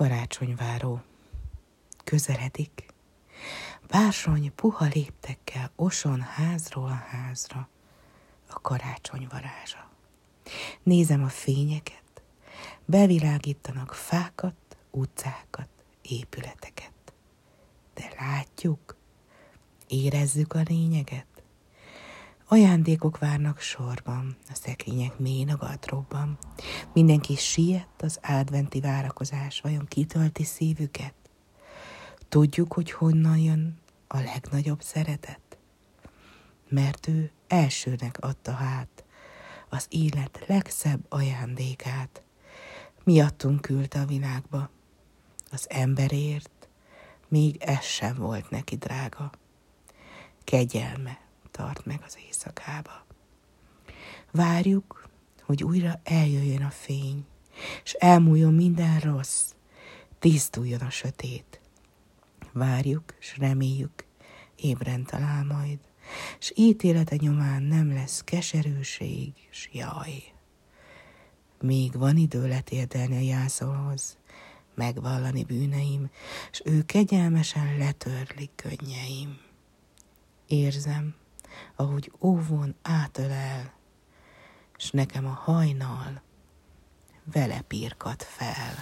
Karácsonyváró. Közeledik. Bársony puha léptekkel oson házról a házra. A karácsony varázsa. Nézem a fényeket. Bevilágítanak fákat, utcákat, épületeket. De látjuk, érezzük a lényeget. Ajándékok várnak sorban, a szekrények mély a gardróbban. Mindenki siet az adventi várakozás, vajon kitölti szívüket? Tudjuk, hogy honnan jön a legnagyobb szeretet? Mert ő elsőnek adta hát az élet legszebb ajándékát. Miattunk küldte a világba, az emberért, még ez sem volt neki drága. Kegyelme, tart meg az éjszakába. Várjuk, hogy újra eljöjjön a fény, és elmúljon minden rossz, tisztuljon a sötét. Várjuk, és reméljük, ébren talál majd, s ítélete nyomán nem lesz keserűség, s jaj. Még van idő letérdelni a jászolhoz, megvallani bűneim, s ő kegyelmesen letörli könnyeim. Érzem, ahogy óvon átölel, s nekem a hajnal vele pirkat fel.